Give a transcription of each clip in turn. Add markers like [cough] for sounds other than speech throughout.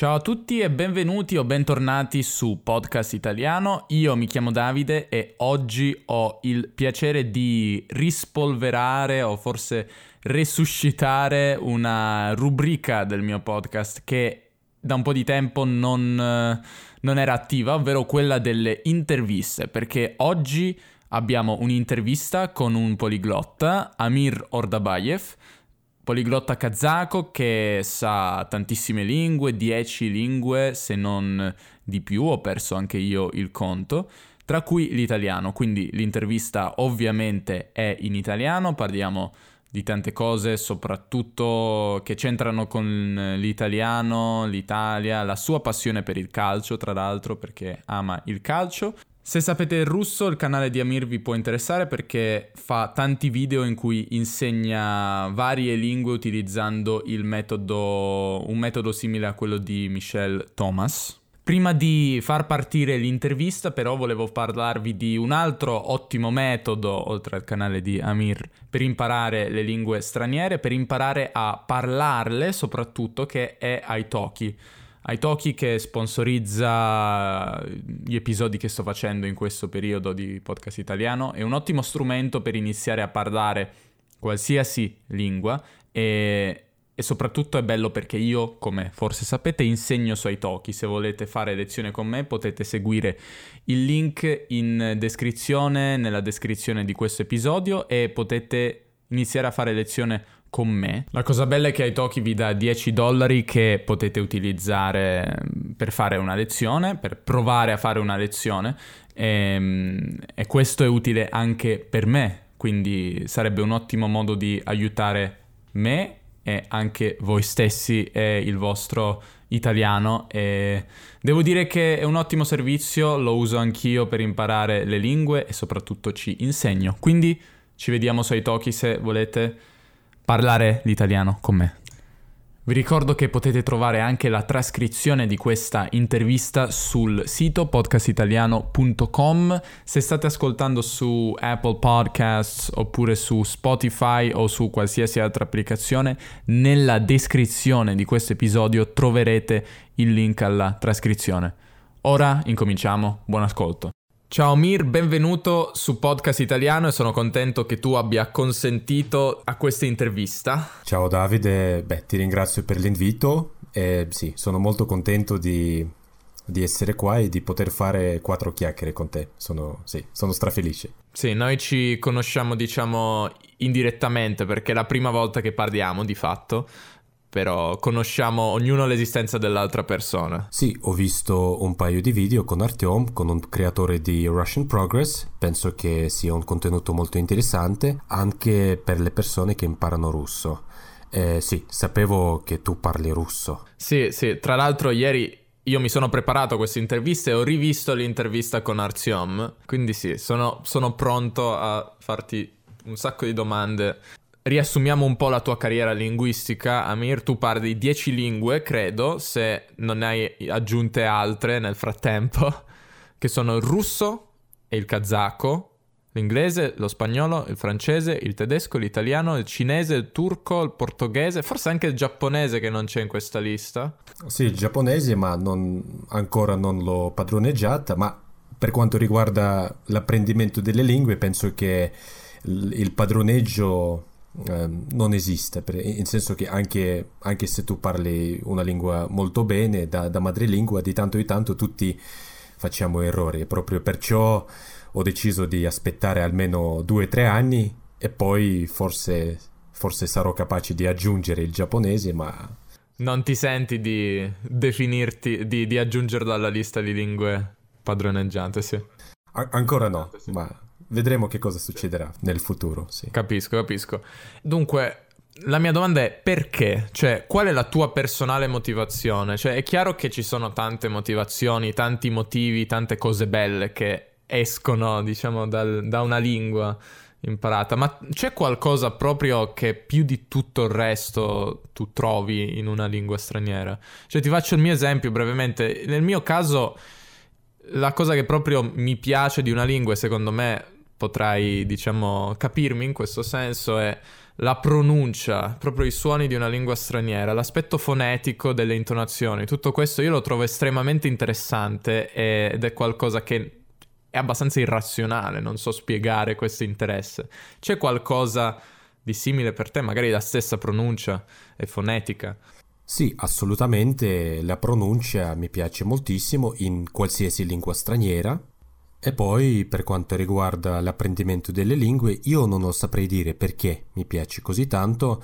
Ciao a tutti e benvenuti o bentornati su Podcast Italiano. Io mi chiamo Davide e oggi ho il piacere di rispolverare o forse resuscitare una rubrica del mio podcast che da un po' di tempo non, non era attiva, ovvero quella delle interviste, perché oggi abbiamo un'intervista con un poliglotta, Amir Ordabayev, poliglotta kazako che sa tantissime lingue, 10 lingue se non di più, ho perso anche io il conto, tra cui l'italiano, quindi l'intervista ovviamente è in italiano, parliamo di tante cose, soprattutto che c'entrano con l'italiano, l'Italia, la sua passione per il calcio, tra l'altro, perché ama il calcio. Se sapete il russo, il canale di Amir vi può interessare perché fa tanti video in cui insegna varie lingue utilizzando metodo, un metodo simile a quello di Michel Thomas. Prima di far partire l'intervista però volevo parlarvi di un altro ottimo metodo, oltre al canale di Amir, per imparare le lingue straniere, per imparare a parlarle soprattutto, che è Italki. Italki che sponsorizza gli episodi che sto facendo in questo periodo di podcast italiano, è un ottimo strumento per iniziare a parlare qualsiasi lingua e e soprattutto è bello perché io, come forse sapete, insegno su Italki. Se volete fare lezione con me potete seguire il link in descrizione, nella descrizione di questo episodio e potete iniziare a fare lezione con me. La cosa bella è che Italki vi dà 10 dollari che potete utilizzare mm, per fare una lezione, per provare a fare una lezione e, mm, e questo è utile anche per me, quindi sarebbe un ottimo modo di aiutare me e anche voi stessi e il vostro italiano e devo dire che è un ottimo servizio, lo uso anch'io per imparare le lingue e soprattutto ci insegno. Quindi ci vediamo su Italki se volete parlare l'italiano con me. Vi ricordo che potete trovare anche la trascrizione di questa intervista sul sito podcastitaliano.com. Se state ascoltando su Apple Podcasts oppure su Spotify o su qualsiasi altra applicazione, nella descrizione di questo episodio troverete il link alla trascrizione. Ora incominciamo, buon ascolto. Ciao Mir, benvenuto su Podcast Italiano e sono contento che tu abbia consentito a questa intervista. Ciao Davide, beh ti ringrazio per l'invito e sì, sono molto contento di, di essere qua e di poter fare quattro chiacchiere con te. Sono, sì, sono strafelice. Sì, noi ci conosciamo diciamo indirettamente perché è la prima volta che parliamo di fatto però conosciamo ognuno l'esistenza dell'altra persona. Sì, ho visto un paio di video con Artyom, con un creatore di Russian Progress, penso che sia un contenuto molto interessante anche per le persone che imparano russo. Eh, sì, sapevo che tu parli russo. Sì, sì, tra l'altro ieri io mi sono preparato a questa intervista e ho rivisto l'intervista con Artyom, quindi sì, sono, sono pronto a farti un sacco di domande riassumiamo un po' la tua carriera linguistica. Amir, tu parli 10 lingue, credo, se non ne hai aggiunte altre nel frattempo, [laughs] che sono il russo e il kazako, l'inglese, lo spagnolo, il francese, il tedesco, l'italiano, il cinese, il turco, il portoghese, forse anche il giapponese che non c'è in questa lista. Sì, il giapponese, ma non, ancora non l'ho padroneggiata, ma per quanto riguarda l'apprendimento delle lingue, penso che il padroneggio Ehm, non esiste, nel senso che anche, anche, se tu parli una lingua molto bene da, da madrelingua, di tanto in tanto tutti facciamo errori, proprio perciò ho deciso di aspettare almeno due o tre anni e poi forse, forse sarò capace di aggiungere il giapponese, ma... Non ti senti di definirti, di, di aggiungerlo alla lista di lingue padroneggiate, sì? A- ancora no, ma vedremo che cosa succederà nel futuro. Sì. Capisco, capisco. Dunque, la mia domanda è perché? Cioè, qual è la tua personale motivazione? Cioè, è chiaro che ci sono tante motivazioni, tanti motivi, tante cose belle che escono, diciamo, dal, da una lingua imparata, ma c'è qualcosa proprio che più di tutto il resto tu trovi in una lingua straniera? Cioè, ti faccio il mio esempio brevemente. Nel mio caso, la cosa che proprio mi piace di una lingua e secondo me potrai, diciamo, capirmi in questo senso è la pronuncia, proprio i suoni di una lingua straniera, l'aspetto fonetico delle intonazioni, tutto questo io lo trovo estremamente interessante ed è qualcosa che è abbastanza irrazionale, non so spiegare questo interesse. C'è qualcosa di simile per te, magari la stessa pronuncia e fonetica? Sì, assolutamente, la pronuncia mi piace moltissimo in qualsiasi lingua straniera. E poi per quanto riguarda l'apprendimento delle lingue, io non lo saprei dire perché mi piace così tanto,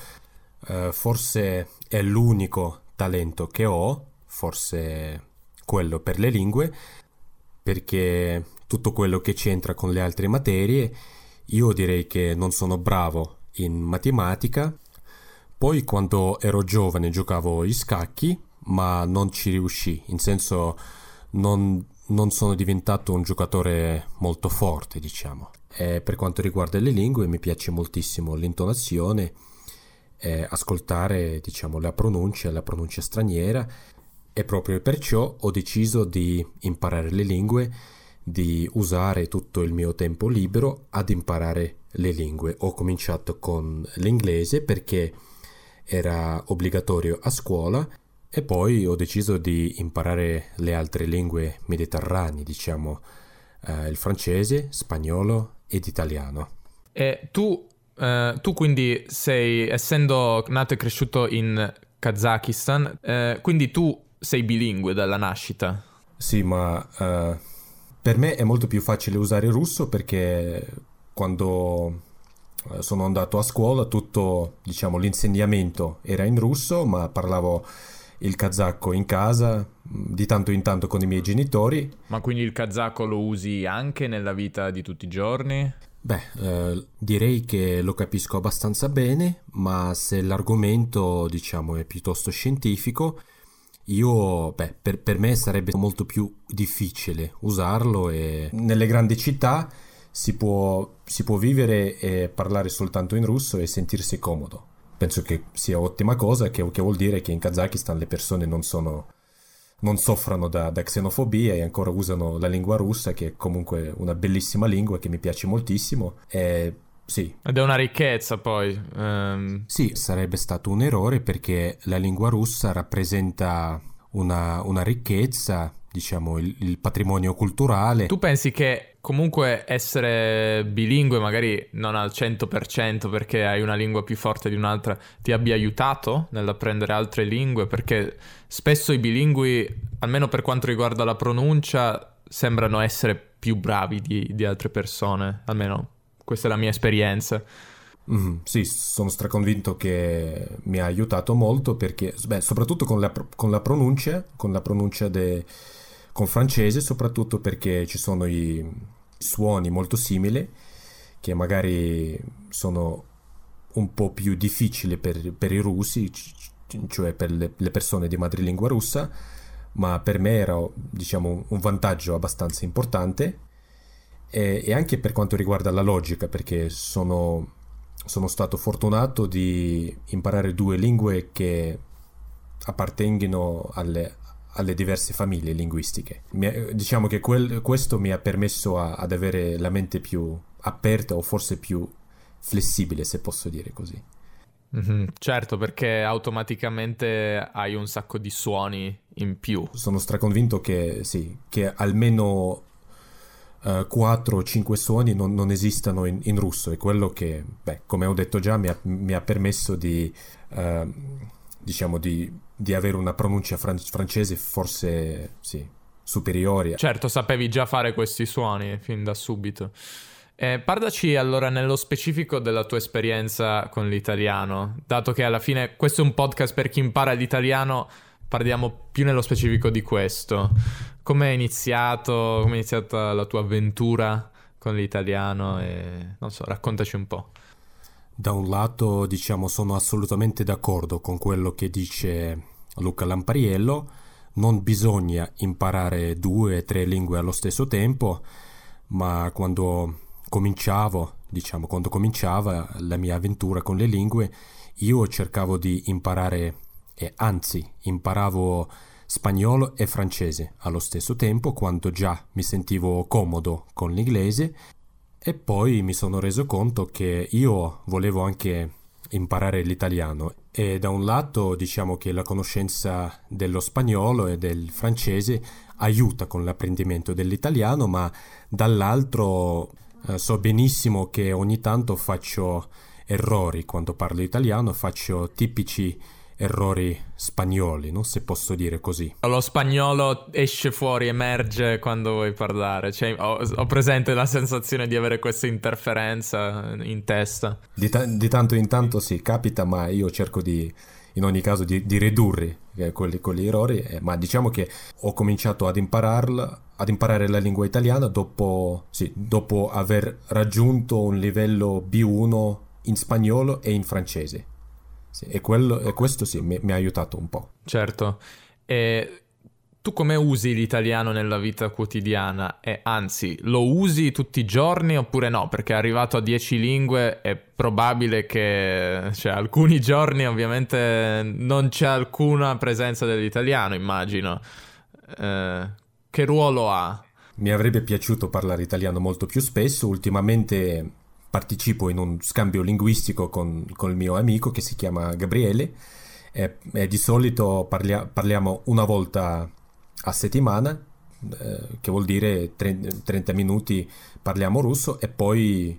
eh, forse è l'unico talento che ho, forse quello per le lingue, perché tutto quello che c'entra con le altre materie, io direi che non sono bravo in matematica, poi quando ero giovane giocavo gli scacchi, ma non ci riuscì, in senso non, non sono diventato un giocatore molto forte, diciamo. E per quanto riguarda le lingue mi piace moltissimo l'intonazione, eh, ascoltare diciamo la pronuncia, la pronuncia straniera e proprio perciò ho deciso di imparare le lingue, di usare tutto il mio tempo libero ad imparare le lingue. Ho cominciato con l'inglese perché era obbligatorio a scuola e poi ho deciso di imparare le altre lingue mediterranee, diciamo eh, il francese, spagnolo ed italiano. E tu, eh, tu quindi sei, essendo nato e cresciuto in Kazakistan, eh, quindi tu sei bilingue dalla nascita? Sì, ma eh, per me è molto più facile usare il russo perché quando sono andato a scuola, tutto diciamo, l'insegnamento era in russo, ma parlavo il kazakko in casa, mm, di tanto in tanto con i miei genitori. Ma quindi il kazakko lo usi anche nella vita di tutti i giorni? Beh, eh, direi che lo capisco abbastanza bene, ma se l'argomento, diciamo, è piuttosto scientifico, io, beh, per, per me sarebbe molto più difficile usarlo e nelle grandi città si può, si può vivere e parlare soltanto in russo e sentirsi comodo. Penso che sia ottima cosa, che, che vuol dire che in Kazakistan le persone non sono non soffrano da, da, xenofobia e ancora usano la lingua russa, che è comunque una bellissima lingua che mi piace moltissimo. E sì. Ed è una ricchezza poi. Um... Sì, sarebbe stato un errore perché la lingua russa rappresenta una, una ricchezza, diciamo, il, il patrimonio culturale. Tu pensi che comunque essere bilingue, magari non al 100% perché hai una lingua più forte di un'altra, ti abbia aiutato nell'apprendere altre lingue? Perché spesso i bilingui, almeno per quanto riguarda la pronuncia, sembrano essere più bravi di, di altre persone, almeno questa è la mia esperienza. Mm, sì, sono straconvinto che mi ha aiutato molto perché, beh, soprattutto con la, con la pronuncia, con la pronuncia de, con francese, soprattutto perché ci sono i, suoni molto simili che magari sono un po' più difficili per, per i russi, cioè per le, le, persone di madrelingua russa, ma per me era diciamo, un vantaggio abbastanza importante. E, e, anche per quanto riguarda la logica, perché sono, sono stato fortunato di imparare due lingue che appartengono alle, alle diverse famiglie linguistiche. Mi, diciamo che quel, questo mi ha permesso a, ad avere la mente più aperta o forse più flessibile, se posso dire così. Mm-hmm, certo, perché automaticamente hai un sacco di suoni in più. Sono straconvinto che sì, che almeno uh, 4 o 5 suoni non, non esistano in, in, russo e quello che, beh, come ho detto già, mi ha, mi ha permesso di, uh, diciamo, di di avere una pronuncia fran- francese forse sì, superiore. Certo, sapevi già fare questi suoni fin da subito. Eh, parlaci allora nello specifico della tua esperienza con l'italiano, dato che alla fine questo è un podcast per chi impara l'italiano, parliamo più nello specifico di questo. Come è iniziato, come è iniziata la tua avventura con l'italiano e non so, raccontaci un po'. Da un lato, diciamo, sono assolutamente d'accordo con quello che dice Luca Lampariello, non bisogna imparare due o tre lingue allo stesso tempo, ma quando cominciavo, diciamo, quando cominciava la mia avventura con le lingue, io cercavo di imparare, e anzi, imparavo spagnolo e francese allo stesso tempo, quando già mi sentivo comodo con l'inglese e poi mi sono reso conto che io volevo anche imparare l'italiano e da un lato diciamo che la conoscenza dello spagnolo e del francese aiuta con l'apprendimento dell'italiano, ma dall'altro eh, so benissimo che ogni tanto faccio errori quando parlo italiano, faccio tipici errori spagnoli, no? se posso dire così. Lo spagnolo esce fuori, emerge quando vuoi parlare. Cioè, ho, ho, presente la sensazione di avere questa interferenza in testa. Di, ta- di, tanto in tanto sì, capita, ma io cerco di, in ogni caso, di, di ridurre eh, quelli, quegli errori. Eh, ma diciamo che ho cominciato ad impararla ad imparare la lingua italiana dopo, sì, dopo aver raggiunto un livello B1 in spagnolo e in francese. Sì, e, quello, e, questo sì, mi, mi, ha aiutato un po'. Certo. E tu come usi l'italiano nella vita quotidiana? E anzi, lo usi tutti i giorni oppure no? Perché arrivato a 10 lingue è probabile che cioè, alcuni giorni ovviamente non c'è alcuna presenza dell'italiano, immagino. Eh, che ruolo ha? Mi avrebbe piaciuto parlare italiano molto più spesso, ultimamente partecipo in un scambio linguistico con, con il mio amico che si chiama Gabriele. E, e di solito parlia, parliamo una volta a settimana, eh, che vuol dire 30 minuti parliamo russo e poi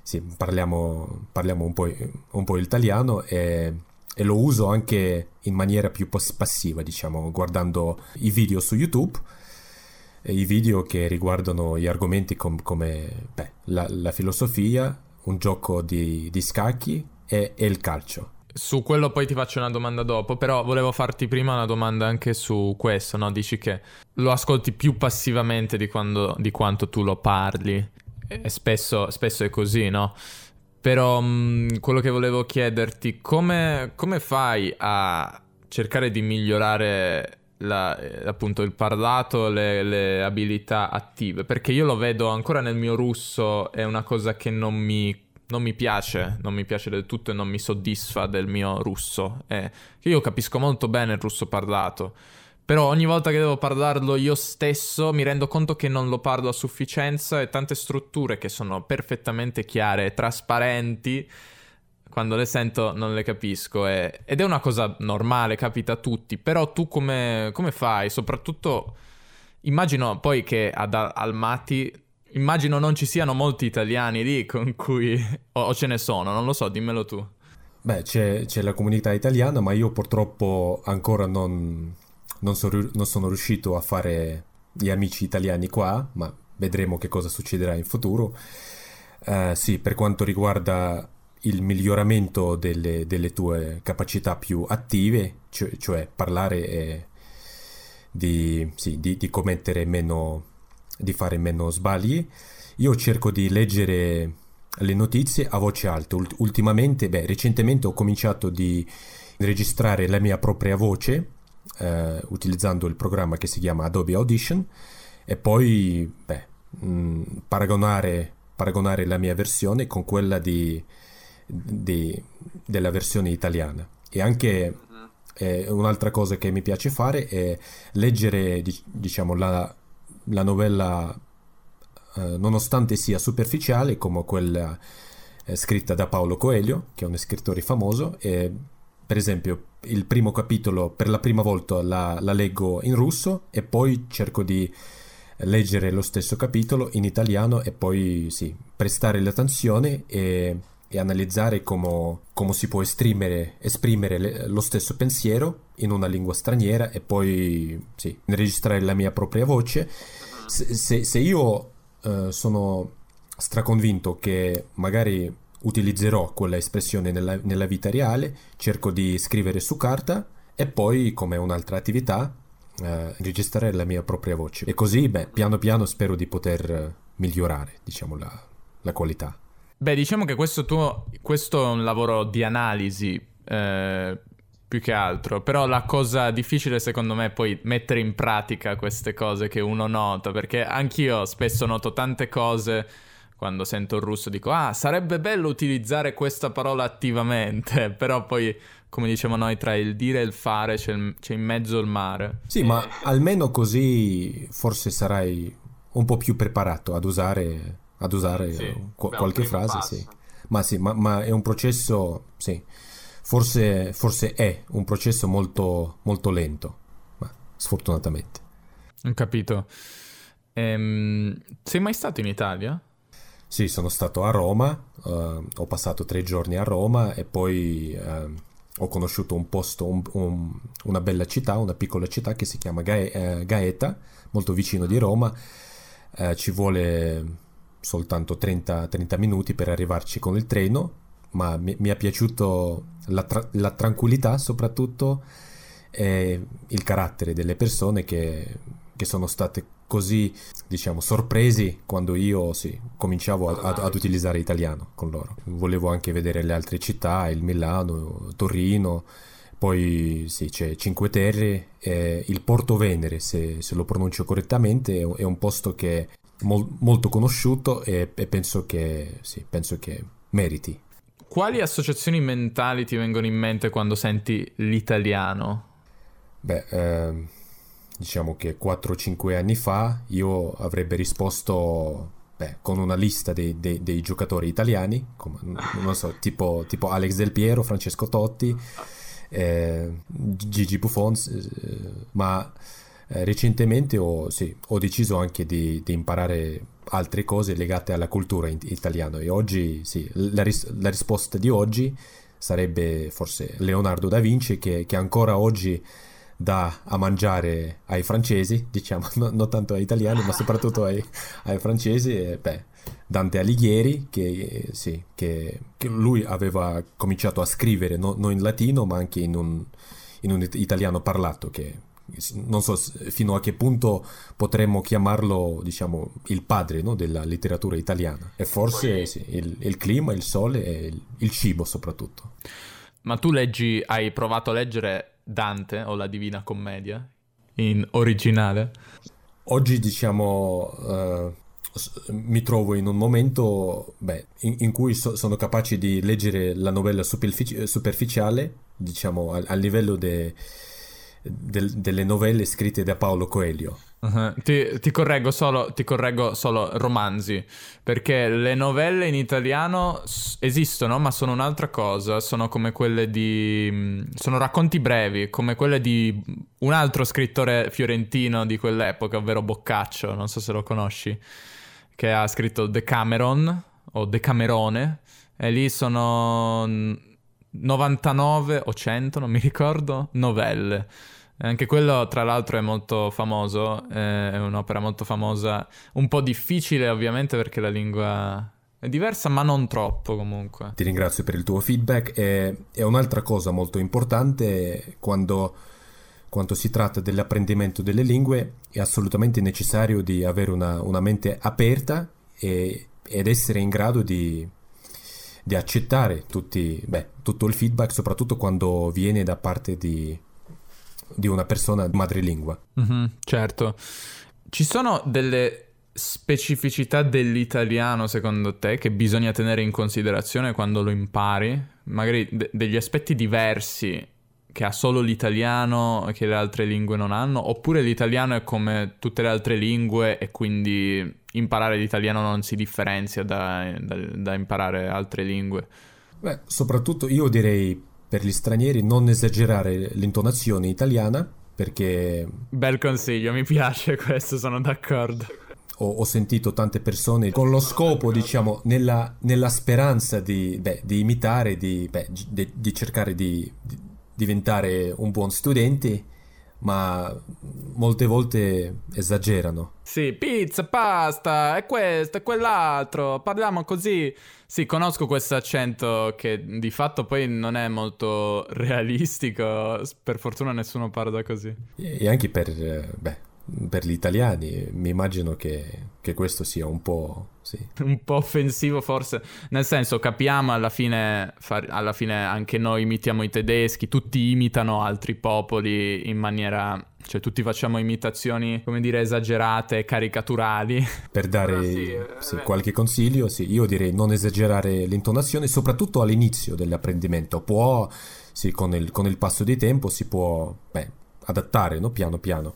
sì, parliamo, parliamo un, po', un po' italiano e, e, lo uso anche in maniera più passiva, diciamo, guardando i video su YouTube i video che riguardano gli argomenti com- come beh, la, la, filosofia, un gioco di, di scacchi e, e, il calcio. Su quello poi ti faccio una domanda dopo, però volevo farti prima una domanda anche su questo, no? Dici che lo ascolti più passivamente di, quando, di quanto tu lo parli, e spesso, spesso è così, no? Però mh, quello che volevo chiederti, come, come fai a cercare di migliorare la, eh, appunto il parlato, le, le, abilità attive, perché io lo vedo ancora nel mio russo, è una cosa che non mi, non mi piace, non mi piace del tutto e non mi soddisfa del mio russo. Che io capisco molto bene il russo parlato, però ogni volta che devo parlarlo io stesso mi rendo conto che non lo parlo a sufficienza e tante strutture che sono perfettamente chiare e trasparenti quando le sento non le capisco e, ed è una cosa normale, capita a tutti, però tu come, come fai? Soprattutto immagino poi che ad Almaty, immagino non ci siano molti italiani lì con cui, o, o ce ne sono, non lo so, dimmelo tu. Beh, c'è, c'è la comunità italiana, ma io purtroppo ancora non, non, so, non sono riuscito a fare gli amici italiani qua, ma vedremo che cosa succederà in futuro. Uh, sì, per quanto riguarda il miglioramento delle, delle tue capacità più attive, cioè, cioè parlare e di, sì, di, di, commettere meno, di fare meno sbagli. Io cerco di leggere le notizie a voce alta. Ultimamente, beh, recentemente ho cominciato di registrare la mia propria voce eh, utilizzando il programma che si chiama Adobe Audition e poi beh, mh, paragonare, paragonare la mia versione con quella di di, della versione italiana. E anche eh, un'altra cosa che mi piace fare è leggere, diciamo, la, la novella, eh, nonostante sia superficiale, come quella eh, scritta da Paolo Coelho, che è uno scrittore famoso. E, per esempio, il primo capitolo per la prima volta la, la leggo in russo e poi cerco di leggere lo stesso capitolo in italiano e poi sì, prestare l'attenzione e e analizzare come, come si può esprimere, esprimere le, lo stesso pensiero in una lingua straniera e poi sì, registrare la mia propria voce. Se, se, se io uh, sono straconvinto che magari utilizzerò quella espressione nella, nella vita reale, cerco di scrivere su carta e poi come un'altra attività Uh, registrare la mia propria voce e così beh, piano piano spero di poter migliorare diciamo la, la qualità Beh, diciamo che questo tuo questo è un lavoro di analisi eh, più che altro, però la cosa difficile secondo me è poi mettere in pratica queste cose che uno nota, perché anch'io spesso noto tante cose quando sento il russo dico "Ah, sarebbe bello utilizzare questa parola attivamente", [laughs] però poi come diciamo noi, tra il dire e il fare c'è, il, c'è in mezzo il mare. Sì, ma almeno così forse sarai un po' più preparato ad usare ad usare sì, qu- qualche frase, sì. ma sì, ma, ma è un processo, sì, forse, forse è un processo molto, molto lento, ma sfortunatamente. Ho capito. Ehm, sei mai stato in Italia? Sì, sono stato a Roma, uh, ho passato tre giorni a Roma e poi uh, ho conosciuto un posto, un, un, una bella città, una piccola città che si chiama Gae, uh, Gaeta, molto vicino di Roma. ci vuole soltanto 30, 30, minuti per arrivarci con il treno, ma mi, mi è piaciuto la, tra- la tranquillità soprattutto e il carattere delle persone che, che sono state così, diciamo, sorpresi quando io sì, cominciavo a, a, ad utilizzare italiano con loro. Volevo anche vedere le altre città, il Milano, Torino, poi sì, c'è Cinque Terre, e il Porto Venere, se, se, lo pronuncio correttamente, è un posto che mol, molto conosciuto e, e penso, che, sì, penso che meriti. Quali associazioni mentali ti vengono in mente quando senti l'italiano? Beh, eh, diciamo che 4-5 anni fa io avrebbe risposto beh, con una lista dei, dei, dei giocatori italiani, come, non so, tipo, tipo, Alex Del Piero, Francesco Totti, eh, Gigi Buffon, eh, ma eh, recentemente ho, sì, ho, deciso anche di, di, imparare altre cose legate alla cultura in, italiana e oggi sì, la, ris- la, risposta di oggi sarebbe forse Leonardo da Vinci che, che ancora oggi dà a mangiare ai francesi, [laughs] diciamo, no, non tanto agli italiani, ma soprattutto ai, ai francesi, e, beh, Dante Alighieri, che, sì, che, che, lui aveva cominciato a scrivere no, non in latino, ma anche in un, in un italiano parlato, che non so fino a che punto potremmo chiamarlo, diciamo, il padre no, della letteratura italiana. E forse sì, il, il, clima, il sole e il, il cibo soprattutto. Ma tu leggi, hai provato a leggere Dante o la Divina Commedia in originale? Oggi diciamo uh, mi trovo in un momento beh, in, in, cui so, sono capace di leggere la novella superfici- superficiale, diciamo a, a livello de, del, delle novelle scritte da Paolo Coelho. Uh-huh. Ti, ti, correggo solo, ti, correggo solo, romanzi, perché le novelle in italiano esistono, ma sono un'altra cosa, sono come quelle di... Mm, sono racconti brevi, come quelle di un altro scrittore fiorentino di quell'epoca, ovvero Boccaccio, non so se lo conosci, che ha scritto Decameron o Decamerone, e lì sono 99 o 100, non mi ricordo, novelle. Anche quello, tra l'altro, è molto famoso, è un'opera molto famosa, un po' difficile ovviamente perché la lingua è diversa, ma non troppo comunque. Ti ringrazio per il tuo feedback e, e un'altra cosa molto importante quando, quando, si tratta dell'apprendimento delle lingue è assolutamente necessario di avere una, una mente aperta e, ed essere in grado di, di accettare tutti, beh, tutto il feedback, soprattutto quando viene da parte di di una persona madrelingua. Mm-hmm, certo. Ci sono delle specificità dell'italiano secondo te che bisogna tenere in considerazione quando lo impari? Magari de- degli aspetti diversi che ha solo l'italiano che le altre lingue non hanno? Oppure l'italiano è come tutte le altre lingue e quindi imparare l'italiano non si differenzia da, da, da imparare altre lingue? Beh, soprattutto io direi per gli stranieri non esagerare l'intonazione italiana perché... Bel consiglio, mi piace [laughs] questo, sono d'accordo. Ho, ho sentito tante persone con lo scopo, diciamo, nella, nella speranza di, beh, di imitare, di, beh, di, di cercare di, diventare un buon studente ma molte volte esagerano. Sì, pizza, pasta, e questo, e quell'altro, parliamo così. Sì, conosco questo accento che di fatto poi non è molto [laughs] realistico, per fortuna nessuno parla così. E anche per, beh, per gli italiani, mi immagino che, che questo sia un po', sì. [laughs] un po' offensivo forse, nel senso capiamo alla fine, far, alla fine anche noi imitiamo i tedeschi, tutti imitano altri popoli in maniera, cioè tutti facciamo imitazioni, come dire, esagerate, caricaturali. Per dare [laughs] sì, eh, sì, qualche consiglio, sì, io direi non esagerare l'intonazione, soprattutto all'inizio dell'apprendimento, può, sì, con il, con il passo di tempo si può, beh, adattare, no? piano piano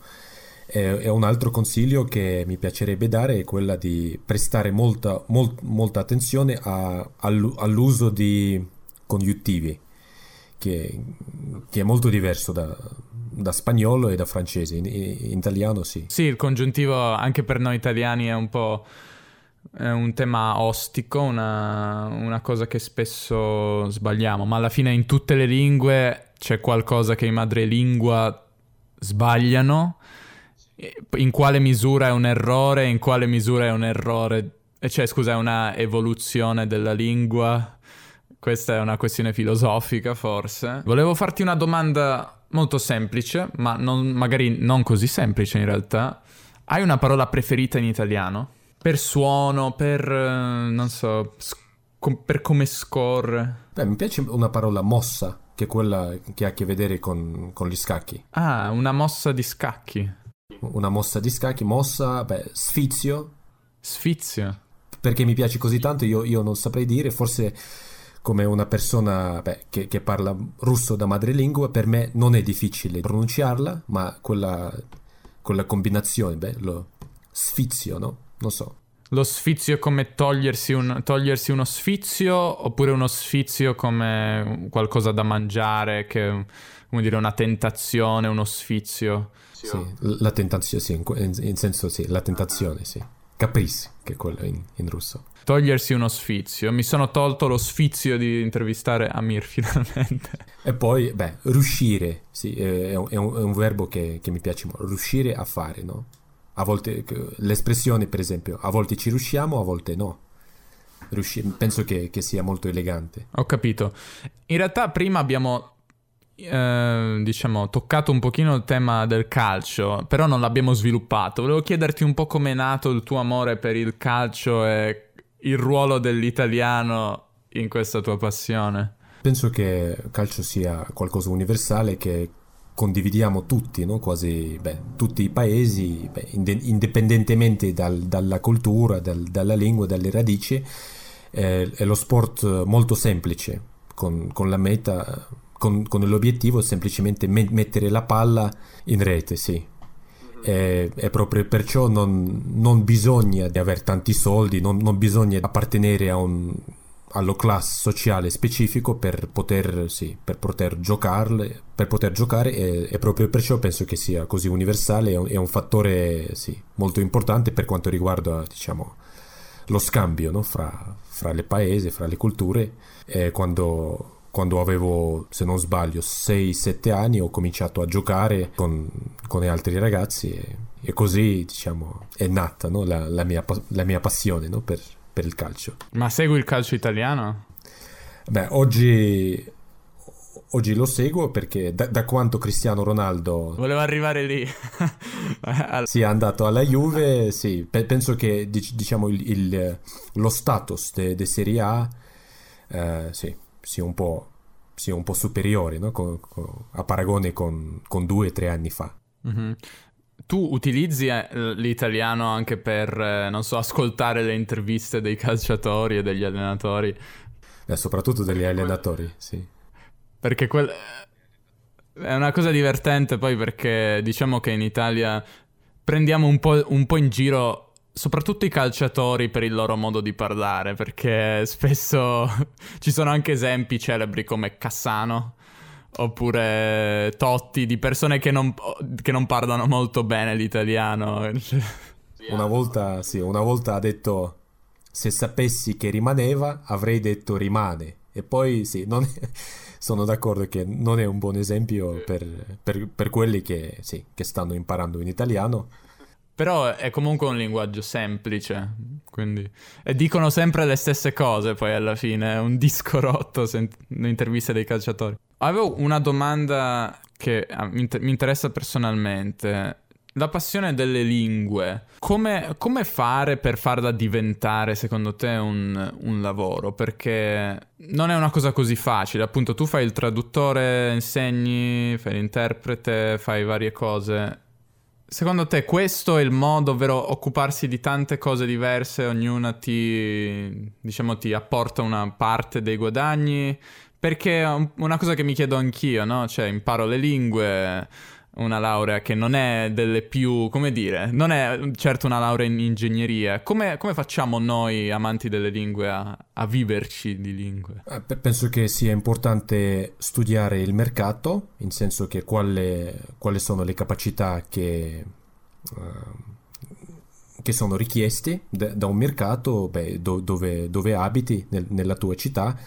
E, un altro consiglio che mi piacerebbe dare è quella di prestare molta, molt, molta attenzione a, all'uso di congiuntivi, che, che, è molto diverso da, da spagnolo e da francese. In, in, italiano sì. Sì, il congiuntivo anche per noi italiani è un po' è un tema ostico, una, una cosa che spesso sbagliamo, ma alla fine in tutte le lingue c'è qualcosa che i madrelingua sbagliano. In quale misura è un errore, in quale misura è un errore, cioè scusa, è una evoluzione della lingua. Questa è una questione filosofica, forse. Volevo farti una domanda molto semplice, ma non, magari non così semplice in realtà. Hai una parola preferita in italiano? Per suono, per... Eh, non so, sc- per come scorre. Beh, mi piace una parola mossa, che è quella che ha a che vedere con, con gli scacchi. Ah, una mossa di scacchi. Una mossa di scacchi, mossa, beh, sfizio. Sfizio. Perché mi piace così tanto, io, io non saprei dire, forse come una persona beh, che, che, parla russo da madrelingua, per me non è difficile pronunciarla, ma quella, quella combinazione, beh, lo sfizio, no? Non so. Lo sfizio come togliersi, un, togliersi, uno sfizio oppure uno sfizio come qualcosa da mangiare, che come dire una tentazione, uno sfizio? Sì, la tentazione, sì, in, in senso sì, la tentazione, sì. Caprice, che è quello in, in, russo. Togliersi uno sfizio. Mi sono tolto lo sfizio di intervistare Amir [laughs] finalmente. E poi, beh, riuscire, sì, è un, è un, è un verbo che, che mi piace molto. Riuscire a fare, no? A volte l'espressione, per esempio, a volte ci riusciamo, a volte no. Riusci- penso che, che, sia molto elegante. Ho capito. In realtà prima abbiamo eh, diciamo toccato un pochino il tema del calcio, però non l'abbiamo sviluppato. Volevo chiederti un po' come è nato il tuo amore per il calcio e il ruolo dell'italiano in questa tua passione. Penso che il calcio sia qualcosa universale che condividiamo tutti, no? quasi beh, tutti i paesi, beh, indipendentemente dal, dalla cultura, dal, dalla lingua, dalle radici, eh, è lo sport molto semplice, con, con la meta, con, con, l'obiettivo semplicemente me- mettere la palla in rete, sì. E, e proprio perciò non, non, bisogna di avere tanti soldi, non, non bisogna appartenere a un allo class sociale specifico per poter, sì, per poter giocarle, per poter giocare e, e, proprio perciò penso che sia così universale, è un, fattore sì, molto importante per quanto riguarda diciamo, lo scambio no? fra, fra, le paesi, fra le culture. E quando, quando avevo, se non sbaglio, 6-7 anni ho cominciato a giocare con, con altri ragazzi e, e, così diciamo, è nata no? la, la, mia, la, mia, passione no? per, per il calcio. Ma segui il calcio italiano? Beh, oggi, oggi lo seguo perché da, da, quanto Cristiano Ronaldo... Voleva arrivare lì. [laughs] sì, è andato alla Juve, sì, penso che diciamo il, il, lo status de, de Serie A eh, sì, sia un po', sia un po superiore no? con, con, a paragone con, con due o tre anni fa. Mm-hmm. Tu utilizzi eh, l'italiano anche per, eh, non so, ascoltare le interviste dei calciatori e degli allenatori? Eh, soprattutto degli allenatori, sì. Perché quel... è una cosa divertente poi perché diciamo che in Italia prendiamo un po', un po' in giro soprattutto i calciatori per il loro modo di parlare, perché spesso [laughs] ci sono anche esempi celebri come Cassano, oppure Totti, di persone che non, che non parlano molto bene l'italiano. [laughs] Una volta, sì, una volta ha detto se sapessi che rimaneva avrei detto rimane. E poi sì, è, [laughs] sono d'accordo che non è un buon esempio per, per, per quelli che, sì, che stanno imparando in italiano. Però è comunque un linguaggio semplice, quindi... E dicono sempre le stesse cose poi alla fine, è un disco [laughs] rotto sent... interviste dei calciatori. Avevo una domanda che ah, mi, inter- mi interessa personalmente. La passione delle lingue, come, come, fare per farla diventare secondo te un, un, lavoro? Perché non è una cosa così facile, appunto tu fai il traduttore, insegni, fai l'interprete, fai varie cose. Secondo te questo è il modo, ovvero occuparsi di tante cose diverse, ognuna ti, diciamo, ti apporta una parte dei guadagni? Perché è una cosa che mi chiedo anch'io, no? Cioè, imparo le lingue, una laurea che non è delle più, come dire, non è certo una laurea in ingegneria. Come, come facciamo noi, amanti delle lingue, a, a viverci di lingue? Eh, penso che sia importante studiare il mercato, in senso che quali sono le capacità che... Uh, che sono richiesti da, da un mercato beh, do, dove, dove, abiti nel, nella tua città.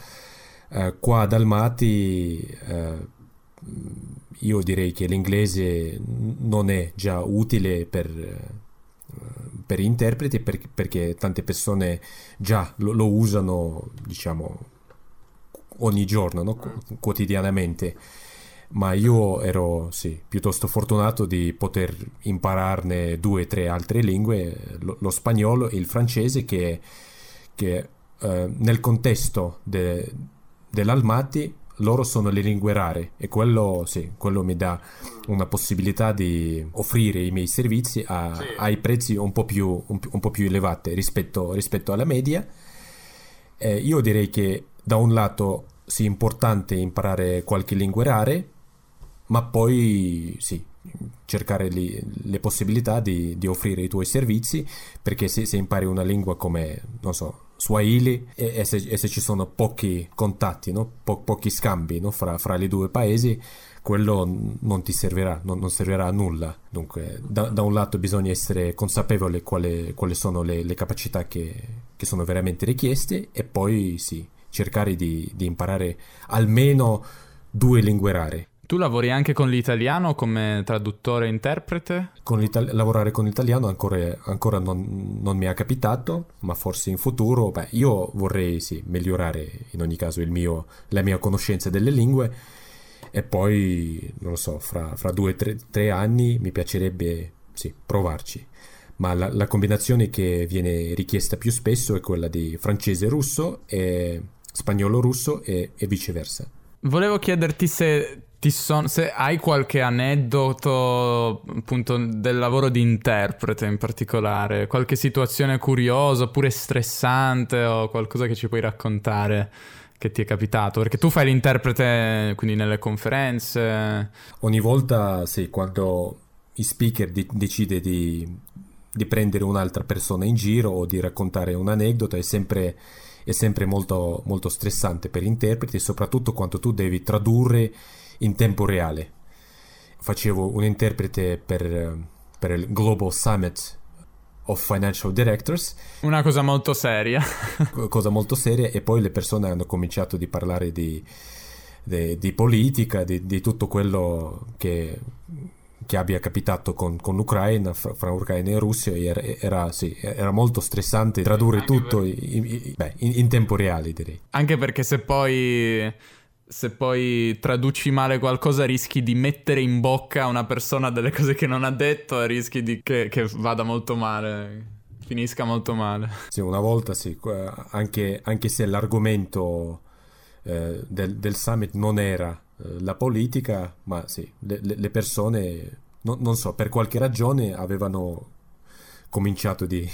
Uh, qua ad Almaty uh, io direi che l'inglese non è già utile per, per interpreti per, perché tante persone già lo, lo usano, diciamo, ogni giorno, no? Qu- quotidianamente. Ma io ero sì, piuttosto fortunato di poter impararne due o tre altre lingue, lo, lo, spagnolo e il francese, che, che eh, nel contesto de, dell'Almaty loro sono le lingue rare e quello, sì, quello mi dà una possibilità di offrire i miei servizi a, sì. ai prezzi un po' più, un, un po più elevati rispetto, rispetto, alla media. Eh, io direi che da un lato sì, è importante imparare qualche lingua rare, ma poi sì, cercare li, le possibilità di, di, offrire i tuoi servizi, perché se, se impari una lingua come, non so, Swahili e, e, se, e, se, ci sono pochi contatti, no? po- pochi scambi no? fra, fra, i due paesi, quello non ti servirà, non, non servirà a nulla. Dunque, da, da, un lato bisogna essere consapevoli quali, quali sono le, le capacità che, che, sono veramente richieste e poi sì, cercare di, di imparare almeno due lingue rare. Tu lavori anche con l'italiano come traduttore e interprete? Con lavorare con l'italiano ancora, ancora non, non, mi è capitato, ma forse in futuro, beh, io vorrei sì, migliorare in ogni caso mio, la mia conoscenza delle lingue e poi, non lo so, fra, fra due o tre, tre, anni mi piacerebbe sì, provarci. Ma la, la combinazione che viene richiesta più spesso è quella di francese-russo e spagnolo-russo e, e viceversa. Volevo chiederti se son, se hai qualche aneddoto appunto del lavoro di interprete in particolare, qualche situazione curiosa oppure stressante o qualcosa che ci puoi raccontare che ti è capitato? Perché tu fai l'interprete quindi nelle conferenze. Ogni volta, sì, quando il speaker di- decide di, di prendere un'altra persona in giro o di raccontare un aneddoto è sempre è sempre molto, molto stressante per interpreti, soprattutto quando tu devi tradurre in tempo reale. Facevo un interprete per, per il Global Summit of Financial Directors. Una cosa molto seria. cosa molto seria e poi le persone hanno cominciato a parlare di, di, di politica, di, di, tutto quello che, che abbia capitato con, con l'Ucraina, fra, fra, Ucraina e Russia, era, era, sì, era molto stressante tradurre Anche tutto per... in, in, beh, in, in tempo reale, direi. Anche perché se poi se poi traduci male qualcosa rischi di mettere in bocca a una persona delle cose che non ha detto e rischi di che, che vada molto male, finisca molto male. Sì, una volta sì, anche, anche se l'argomento eh, del, del, summit non era eh, la politica, ma sì, le, le persone, no, non so, per qualche ragione avevano cominciato di,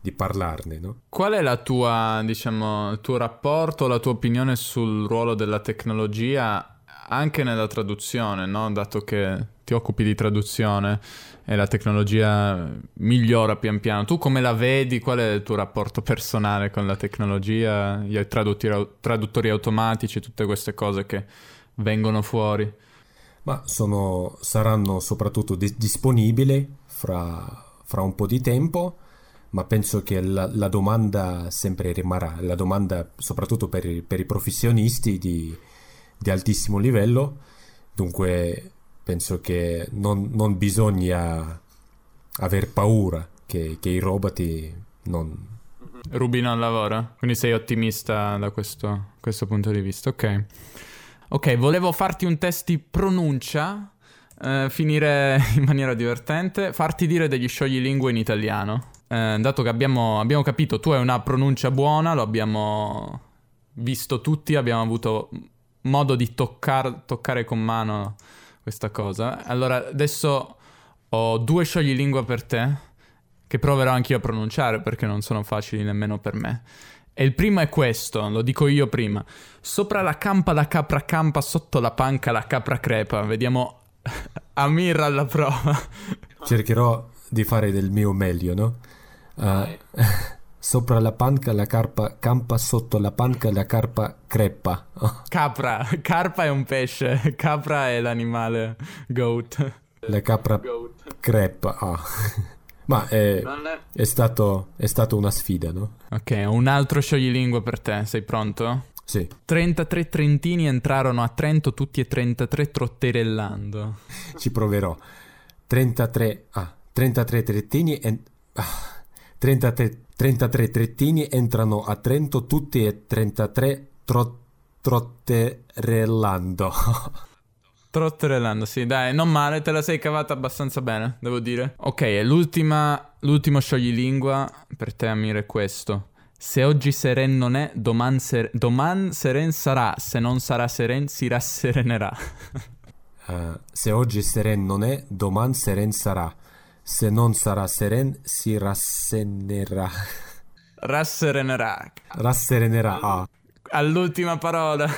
di parlarne. No? Qual è la tua, diciamo, il tuo rapporto, la tua opinione sul ruolo della tecnologia anche nella traduzione, no? dato che ti occupi di traduzione e la tecnologia migliora pian piano. Tu come la vedi? Qual è il tuo rapporto personale con la tecnologia, i traduttori, traduttori automatici, tutte queste cose che vengono fuori? Ma sono, saranno soprattutto di- disponibili fra, fra un po' di tempo ma penso che la, la, domanda sempre rimarrà, la domanda soprattutto per, per i professionisti di, di, altissimo livello, dunque penso che non, non bisogna aver paura che, che, i robot non... Rubino al lavoro, quindi sei ottimista da questo, questo punto di vista, ok. Ok, volevo farti un test di pronuncia, eh, finire in maniera divertente, farti dire degli scioglilingue in italiano eh, dato che abbiamo, abbiamo capito, tu hai una pronuncia buona, lo abbiamo visto tutti, abbiamo avuto modo di toccar, toccare con mano questa cosa. Allora, adesso ho due scioglilingua per te, che proverò anch'io a pronunciare perché non sono facili nemmeno per me. E il primo è questo, lo dico io prima. Sopra la campa la capra campa, sotto la panca la capra crepa. Vediamo [laughs] Amir alla prova. Cercherò di fare del mio meglio, no? Uh, [laughs] sopra la panca la carpa campa, sotto la panca la carpa crepa. [laughs] Capra, carpa è un pesce, capra è l'animale goat. La capra crepa. Ah. [laughs] Ma è, è, stato, è stato una sfida, no? Ok, un altro scioglilingua per te, sei pronto? Sì. 33 trentini entrarono a Trento tutti e 33 trotterellando. Ci proverò. 33... Ah, 33 trentini e... Ah, 33, 33 trettini entrano a Trento tutti e 33 tro, trotterellando. [laughs] Trotterellando, sì, dai, non male, te la sei cavata abbastanza bene, devo dire. Ok, l'ultima, l'ultimo scioglilingua per te, Amir, è questo. Se oggi seren non è, doman, ser- doman seren sarà, se non sarà seren si rasserenerà. uh, [laughs] se oggi seren non è, doman seren sarà, se non sarà seren si rassenerà. Rasserenerà. Rasserenerà, ah. All'ultima parola.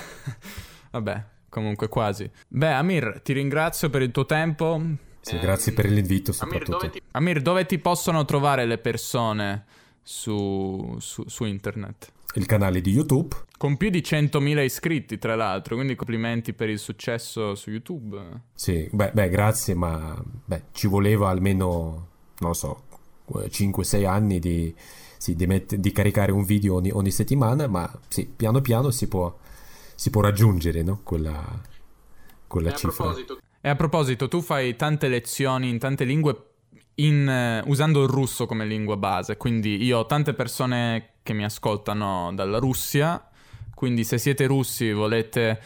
Vabbè, comunque quasi. Beh, Amir, ti ringrazio per il tuo tempo. Sì, grazie per l'invito soprattutto. Amir dove, ti... Amir, dove ti possono trovare le persone? su, su, su internet. Il canale di YouTube. Con più di 100.000 iscritti, tra l'altro, quindi complimenti per il successo su YouTube. Sì, beh, beh grazie, ma beh, ci voleva almeno, non so, 5-6 anni di, sì, di, met- di, caricare un video ogni, ogni, settimana, ma sì, piano piano si può, si può raggiungere no? quella, quella e cifra. A e a proposito, tu fai tante lezioni in tante lingue in, uh, usando il russo come lingua base. Quindi io ho tante persone che mi ascoltano dalla Russia, quindi se siete russi e volete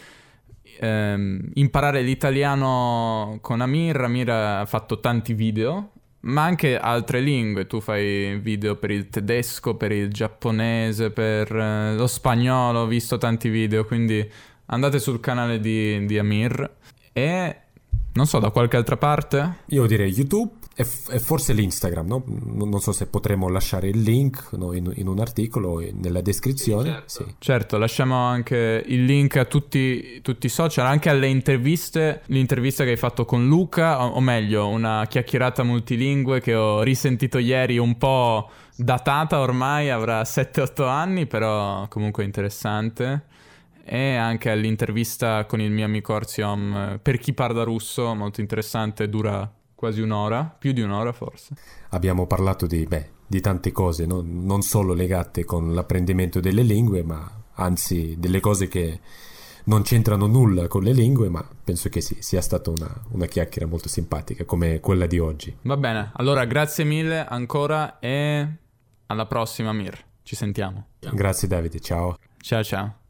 ehm, imparare l'italiano con Amir, Amir ha fatto tanti video, ma anche altre lingue. Tu fai video per il tedesco, per il giapponese, per uh, lo spagnolo, ho visto tanti video, quindi andate sul canale di, di Amir e non so, da qualche altra parte? Io direi YouTube e, forse l'Instagram, no? Non so se potremo lasciare il link no? in, in, un articolo nella descrizione. Sì, certo. Sì. certo. lasciamo anche il link a tutti, tutti, i social, anche alle interviste. L'intervista che hai fatto con Luca, o, o meglio, una chiacchierata multilingue che ho risentito ieri un po' datata ormai, avrà 7-8 anni, però comunque interessante e anche all'intervista con il mio amico Arziom eh, per chi parla russo, molto interessante, dura quasi un'ora, più di un'ora forse. Abbiamo parlato di, beh, di tante cose, no? non solo legate con l'apprendimento delle lingue, ma anzi delle cose che non c'entrano nulla con le lingue, ma penso che sì, sia stata una, una chiacchiera molto simpatica come quella di oggi. Va bene, allora grazie mille ancora e alla prossima Mir, ci sentiamo. Grazie Davide, ciao. Ciao ciao.